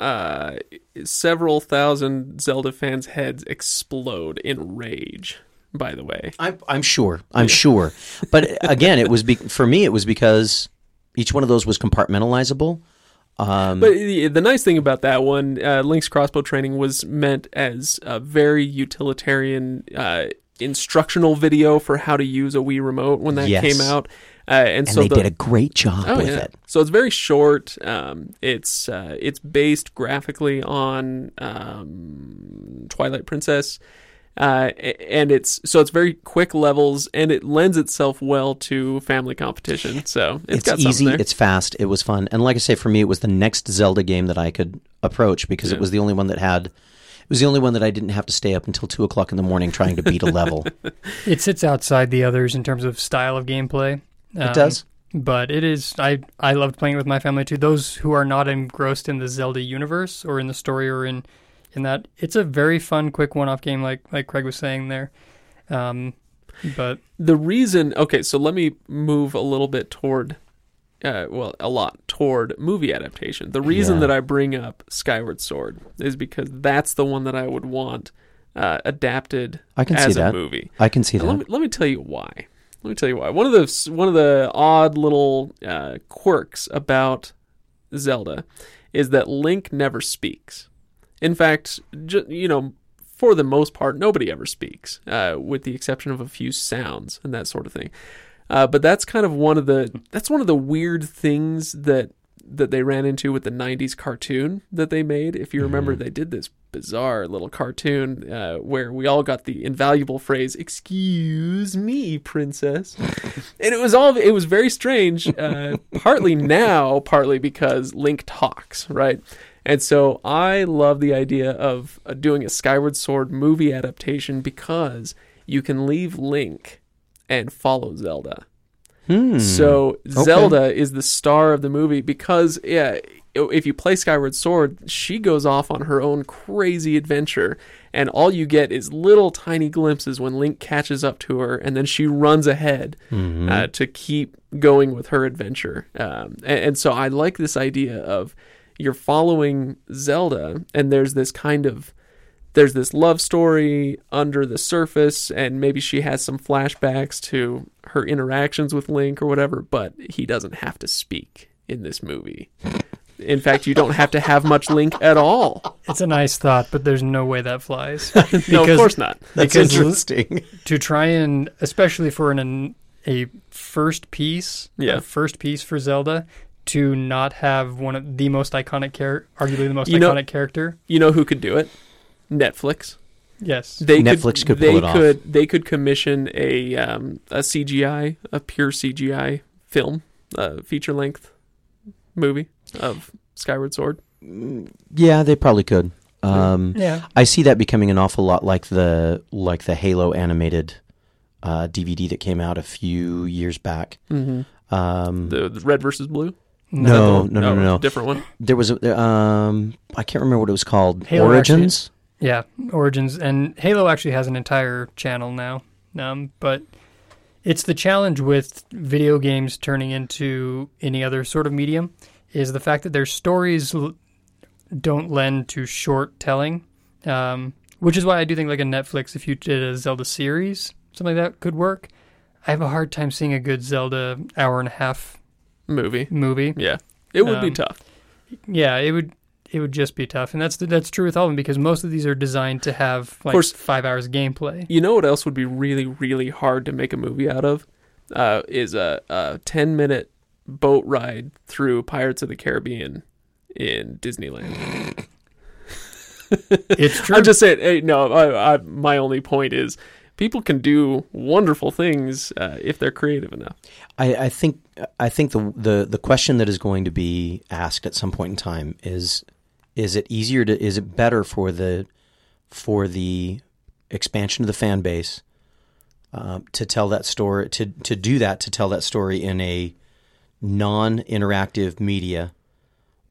uh, several thousand Zelda fans' heads explode in rage. By the way, I'm, I'm sure. I'm sure. But (laughs) again it was be- for me it was because each one of those was compartmentalizable um, but the, the nice thing about that one, uh, Link's crossbow training was meant as a very utilitarian uh, instructional video for how to use a Wii remote when that Yes. came out. Uh, and, and so they the, did a great job Oh with yeah. it So it's very short. Um, it's uh, it's based graphically on um, Twilight Princess, uh, and it's so it's very quick levels, and it lends itself well to family competition. So it's, it's got easy, there. it's fast, it was fun, and like I say, for me, it was the next Zelda game that I could approach because Yeah. it was the only one that had. It was the only one that I didn't have to stay up until two o'clock in the morning trying to beat a level. (laughs) It sits outside the others in terms of style of gameplay. Um, it does. But it is I I loved playing it with my family too. Those who are not engrossed in the Zelda universe or in the story or in in that it's a very fun quick one-off game like like Craig was saying there. Um, but the reason okay so let me move a little bit toward uh, well a lot toward movie adaptation the reason Yeah. that i bring up skyward sword is because that's the one that i would want uh, adapted I can as see a that. movie I can see And let that. me, let me tell you why let me tell you why one of the one of the odd little uh, quirks about zelda is that link never speaks in fact ju- you know for the most part, nobody ever speaks, uh, with the exception of a few sounds and that sort of thing. Uh, but that's kind of one of the that's one of the weird things that that they ran into with the '90s cartoon that they made. If you remember, they did this bizarre little cartoon uh, where we all got the invaluable phrase "Excuse me, princess," (laughs) and it was all it was very strange. Uh, partly now, partly because Link talks, right? And so I love the idea of uh, doing a Skyward Sword movie adaptation because you can leave Link and follow Zelda. Hmm. So Zelda is the star of the movie because yeah, if you play Skyward Sword, she goes off on her own crazy adventure, and all you get is little tiny glimpses when Link catches up to her, and then she runs ahead uh, to keep going with her adventure. Um, and, and so I like this idea of you're following Zelda, and there's this kind of there's this love story under the surface, and maybe she has some flashbacks to her interactions with Link or whatever, but he doesn't have to speak in this movie. In fact, you don't have to have much Link at all. It's a nice thought, but there's no way that flies. (laughs) No, of course not. That's interesting. to try and especially for an a first piece, Yeah. a first piece for Zelda, to not have one of the most iconic character, arguably the most You know- iconic character. You know who could do it? Netflix. Yes, They Netflix could they pull it off. they could commission a um, a CGI, a pure CGI film, a feature length movie of Skyward Sword. Yeah, they probably could. Um, yeah. I see that becoming an awful lot like the like the Halo animated uh, DVD that came out a few years back. Mm-hmm. Um, The, the red versus blue. No, no, no, no, no. Different one. There was a um, I can't remember what it was called. Halo Origins. Yeah, Origins and Halo actually has an entire channel now. Um, but it's the challenge with video games turning into any other sort of medium is the fact that their stories l- don't lend to short telling. Um, which is why I do think like a Netflix, if you did a Zelda series, something like that could work. I have a hard time seeing a good Zelda hour and a half Movie. movie. Yeah, it would be Um, tough. Yeah, it would it would just be tough, and that's that's true with all of them because most of these are designed to have like course. five hours of gameplay. You know what else would be really, really hard to make a movie out of? Uh, is a, a ten minute boat ride through Pirates of the Caribbean in Disneyland. (laughs) It's (laughs) true. I'm just saying. Hey, no, I, I, my only point is people can do wonderful things uh, if they're creative enough. I, I think I think the, the the question that is going to be asked at some point in time is is it easier to is it better for the for the expansion of the fan base um, to tell that story to to do that to tell that story in a non-interactive media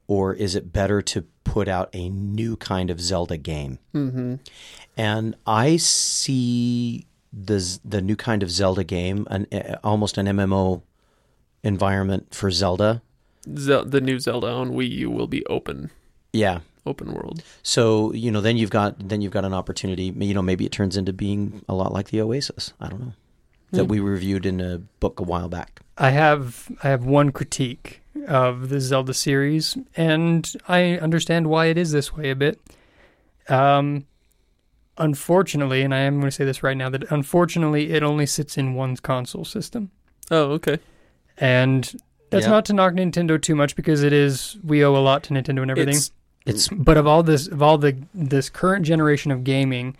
or is it better to put out a new kind of Zelda game? Mm-hmm. And I see the the new kind of Zelda game, an almost an MMO environment for Zelda. Zel- the new Zelda on Wii U will be open, Yeah. open world. So you know, then you've got then you've got an opportunity. You know, maybe it turns into being a lot like the Oasis. I don't know that we reviewed in a book a while back. I have I have one critique of the Zelda series, and I understand why it is this way a bit. Um, unfortunately, and I am going to say this right now, that unfortunately it only sits in one console system, Oh, okay. and that's Yeah. not to knock Nintendo too much because it is we owe a lot to Nintendo and everything. It's It's but of all this of all the this current generation of gaming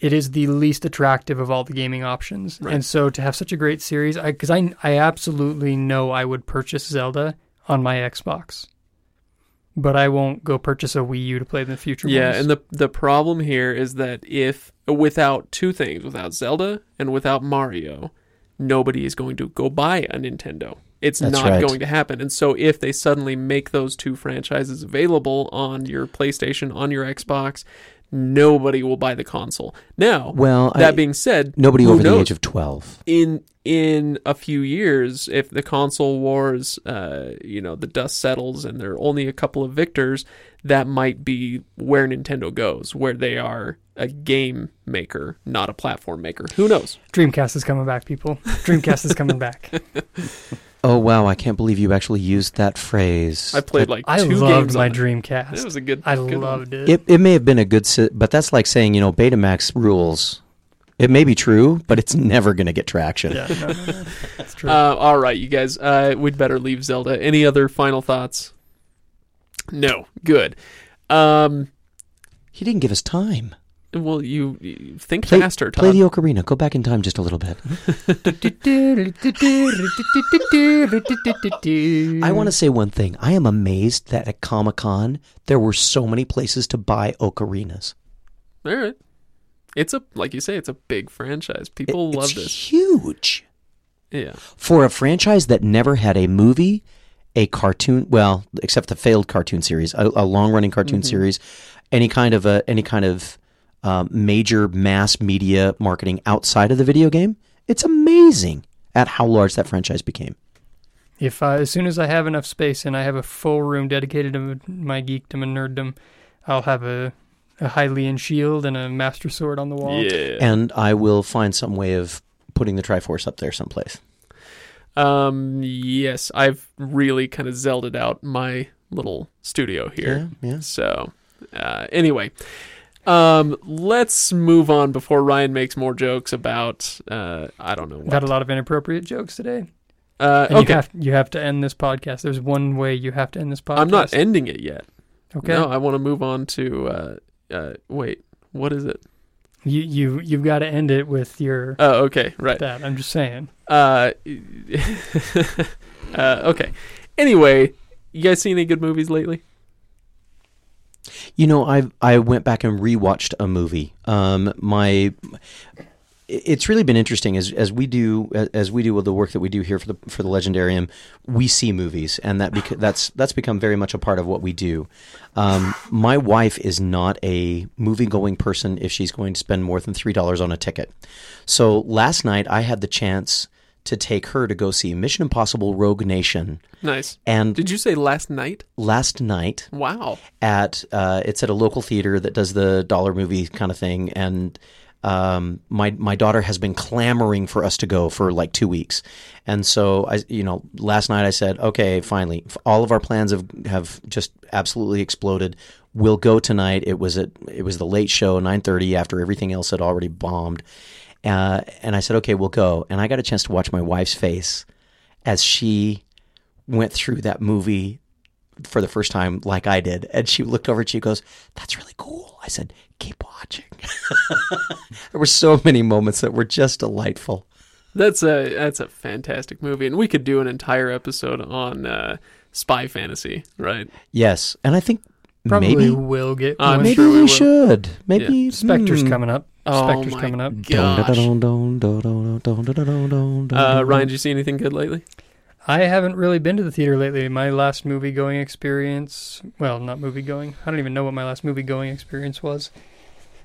it is the least attractive of all the gaming options Right. and so to have such a great series i because I, I absolutely know i would purchase zelda on my xbox but i won't go purchase a wii u to play in the future yeah, ones. and the the problem here is that if without two things, without Zelda and without Mario, nobody is going to go buy a Nintendo. It's That's not right. going to happen. And so if they suddenly make those two franchises available on your PlayStation, on your Xbox, nobody will buy the console. Now, well, that I- being said, nobody who over the age of twelve. in in a few years, if the console wars, uh, you know, the dust settles and there are only a couple of victors, that might be where Nintendo goes, where they are a game maker, not a platform maker. Who knows? dreamcast is coming back people dreamcast is coming back (laughs) Oh wow! I can't believe you actually used that phrase. I played like i two loved games my on it. dreamcast It was a good. i good one. loved it It it may have been a good, si- but that's like saying you know Betamax rules. It may be true, but it's never going to get traction. yeah no, (laughs) (laughs) that's true Uh, all right, you guys. Uh, we'd better leave Zelda. Any other final thoughts? No. Good. Um. He didn't give us time. Well, you, you think Play, faster, Todd. play the ocarina. Go back in time just a little bit. (laughs) I want to say one thing. I am amazed that at Comic Con there were so many places to buy ocarinas. All right. It's a like you say, it's a big franchise. People It- love it's this. Huge. Yeah. for a franchise that never had a movie, a cartoon, well, except the failed cartoon series, a, a long-running cartoon series, any kind of a any kind of um, major mass media marketing outside of the video game. It's amazing at how large that franchise became. If I, as soon as I have enough space and I have a full room dedicated to my geekdom and nerddom, I'll have a, a Hylian shield and a Master Sword on the wall. Yeah. And I will find some way of putting the Triforce up there someplace. Um. Yes, I've really kind of zelded out my little studio here. Yeah, yeah. So, uh, anyway, um, let's move on before Ryan makes more jokes about uh, I don't know what. had a lot of inappropriate jokes today. uh, And okay, you have you have to end this podcast. There's one way you have to end this podcast. I'm not ending it yet. okay. No, I want to move on to. Uh, uh, wait, what is it? You you you've got to end it with your Oh, okay, right. that. I'm just saying. Uh, (laughs) uh, okay. Anyway, you guys seen any good movies lately? You know, I I went back and rewatched a movie. Um, my it's really been interesting as as we do as we do with the work that we do here for the for the Legendarium. We see movies, and that beca- that's that's become very much a part of what we do. Um, my wife is not a movie going person if she's going to spend more than three dollars on a ticket. So last night I had the chance to take her to go see Mission Impossible: Rogue Nation, Nice. and Did you say last night? last night Wow. at uh, it's at a local theater that does the dollar movie kind of thing, and um, my my daughter has been clamoring for us to go for like two weeks, and so I you know last night I said okay finally all of our plans have have just absolutely exploded. We'll go tonight. It was at it was the late show nine thirty after everything else had already bombed, uh, and I said okay we'll go, and I got a chance to watch my wife's face as she went through that movie for the first time like I did. And she looked over and she goes, That's really cool. I said, Keep watching. there were so many moments that were just delightful. That's a that's a fantastic movie, and we could do an entire episode on uh, spy fantasy, right? Yes. And I think Probably maybe will get. I'm maybe sure we we, will. should. Maybe Spectre's hmm. coming up. Oh Spectre's my coming up. Gosh. Uh, Uh, Ryan, did you see anything good lately? I haven't really been to the theater lately. My last movie going experience, well, not movie going. I don't even know what my last movie going experience was.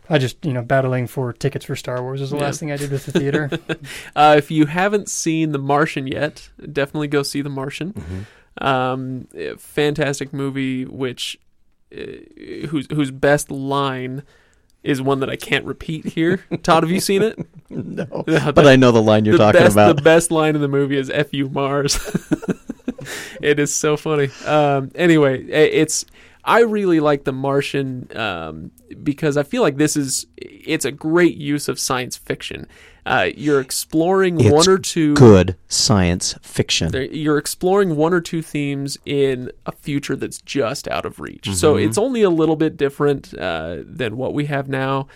I just, you know, battling for tickets for Star Wars is the Yeah. last thing I did with the theater. (laughs) Uh, if you haven't seen The Martian yet, definitely go see The Martian. Mm-hmm. Um, eh, fantastic movie, which uh, whose whose best line is one that I can't repeat here. (laughs) Todd, have you seen it? No. (laughs) Yeah, But I know the line you're the talking best, about. The best line in the movie is "F you Mars." it is so funny. Um, anyway, i- it's I really like The Martian um, because I feel like this is it's a great use of science fiction. Uh, you're exploring It's one or two Good science fiction. you're exploring one or two themes in a future that's just out of reach. So Mm-hmm. it's only a little bit different uh, than what we have now,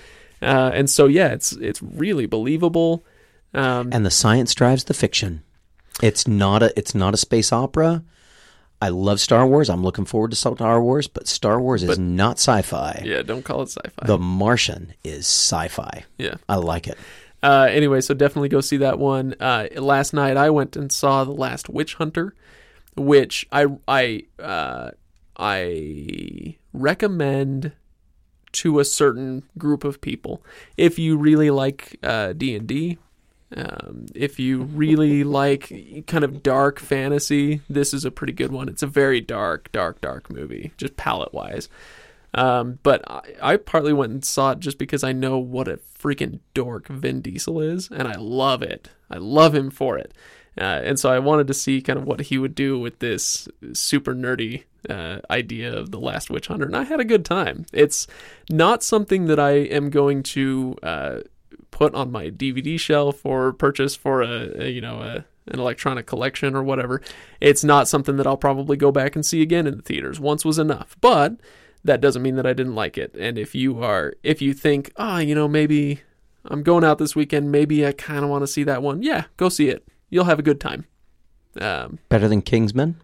uh, and so yeah, it's it's really believable. Um, and the science drives the fiction. It's not a it's not a space opera. I love Star Wars. I'm looking forward to Star Wars, but Star Wars is But- not sci-fi. yeah, don't call it sci-fi. The Martian is sci-fi. yeah. I like it. Uh, anyway, so definitely go see that one. Uh, last night I went and saw The Last Witch Hunter, which I I uh, I recommend to a certain group of people. If you really like uh, D and D, um, if you really (laughs) like kind of dark fantasy, this is a pretty good one. It's a very dark, dark, dark movie, just palette wise. Um, but I, I partly went and saw it just because I know what a freaking dork Vin Diesel is, and I love it. I love him for it. Uh, and so I wanted to see kind of what he would do with this super nerdy uh, idea of the Last Witch Hunter, and I had a good time. It's not something that I am going to uh, put on my DVD shelf or purchase for a, a you know a, an electronic collection or whatever. It's not something that I'll probably go back and see again in the theaters. Once was enough, but that doesn't mean that I didn't like it. And if you are, if you think, ah, you know, maybe I'm going out this weekend, maybe I kind of want to see that one. Yeah, go see it. You'll have a good time. Um, Better than Kingsman?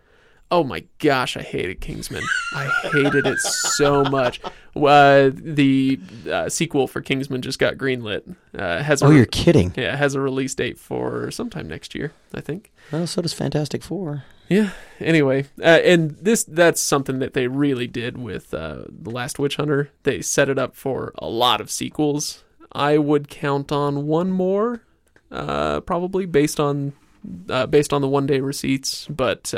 Oh my gosh, I hated Kingsman. I hated it so much. Uh, the uh, sequel for Kingsman just got greenlit. Uh, has Oh, re- you're kidding. yeah, it has a release date for sometime next year, I think. Well, so does Fantastic Four. Yeah. Anyway, uh, and this that's something that they really did with uh, the Last Witch Hunter. They set it up for a lot of sequels. I would count on one more, uh, probably based on uh, based on the one day receipts, but.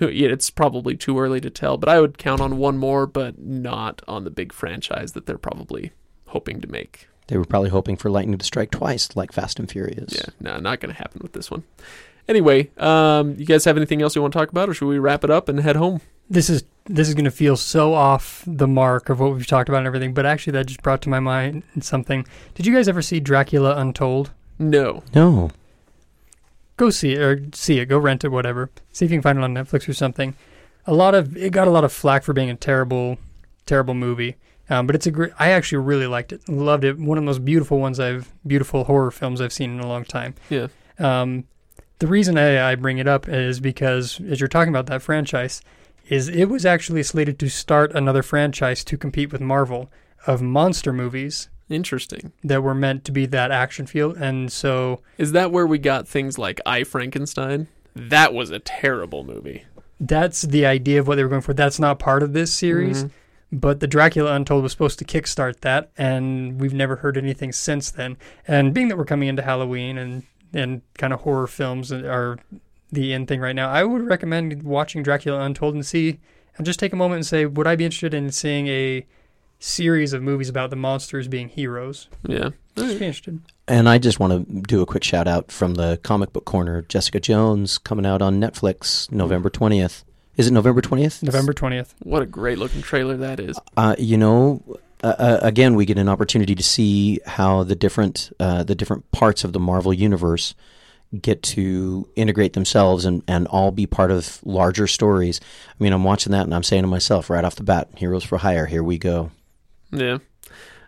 Yeah, it's probably too early to tell, but I would count on one more, but not on the big franchise that they're probably hoping to make. They were probably hoping for lightning to strike twice, like Fast and Furious. Yeah, no, not going to happen with this one. Anyway, um, you guys have anything else you want to talk about, or should we wrap it up and head home? This is this is going to feel so off the mark of what we've talked about and everything, but actually that just brought to my mind something. Did you guys ever see Dracula Untold? No. No. Go see it or see it. Go rent it, whatever. See if you can find it on Netflix or something. A lot of it got a lot of flack for being a terrible, terrible movie. Um, but it's a great. I actually really liked it. Loved it. One of the most beautiful ones I've beautiful horror films I've seen in a long time. Yeah. Um, the reason I, I bring it up is because as you're talking about that franchise, is it was actually slated to start another franchise to compete with Marvel of monster movies Interesting. that were meant to be that action feel, and so Is that where we got things like I Frankenstein? That was a terrible movie. that's the idea of what they were going for. That's not part of this series, Mhm. but the Dracula Untold was supposed to kickstart that, and we've never heard anything since then. And being that we're coming into Halloween and and kind of horror films are the in thing right now, I would recommend watching Dracula Untold and see and just take a moment and say, would I be interested in seeing a series of movies about the monsters being heroes? Yeah. Just be interested. And I just want to do a quick shout out from the comic book corner. Jessica Jones coming out on Netflix November 20th. Is it November 20th? November twentieth. What a great looking trailer that is. Uh, you know, uh, uh, again, we get an opportunity to see how the different uh, the different parts of the Marvel universe get to integrate themselves and, and all be part of larger stories. I mean, I'm watching that and I'm saying to myself right off the bat, "Heroes for Hire, here we go." Yeah.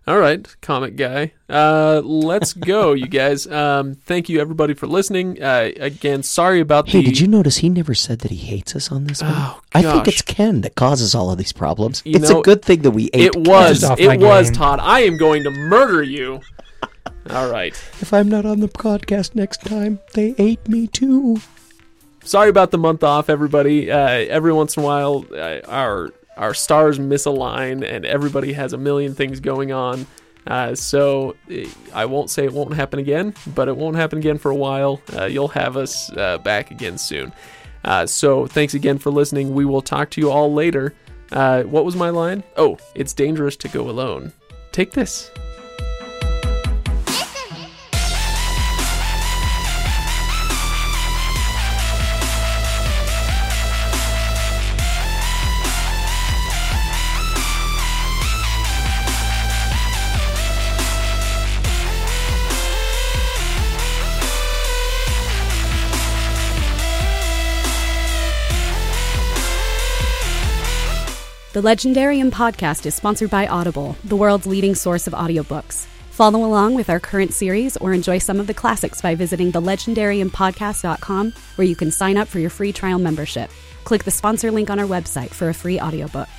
All right, comic guy. Uh, let's go, (laughs) you guys. Um, thank you everybody for listening. Uh, again, sorry about Hey, the. did you notice he never said that he hates us on this one? Oh, I think it's Ken that causes all of these problems. You it's know, a good thing that we ate. It was. It was game. Todd. I am going to murder you. (laughs) All right. If I'm not on the podcast next time, they ate me too. sorry about the month off, everybody. Uh, every once in a while, uh, our our stars misalign, and everybody has a million things going on. Uh, so eh, I won't say it won't happen again, but it won't happen again for a while. Uh, you'll have us uh, back again soon. Uh, so thanks again for listening. We will talk to you all later. Uh, what was my line? Oh, it's dangerous to go alone. Take this. The Legendarium podcast is sponsored by Audible, the world's leading source of audiobooks. Follow along with our current series or enjoy some of the classics by visiting thelegendariumpodcast.com, where you can sign up for your free trial membership. Click the sponsor link on our website for a free audiobook.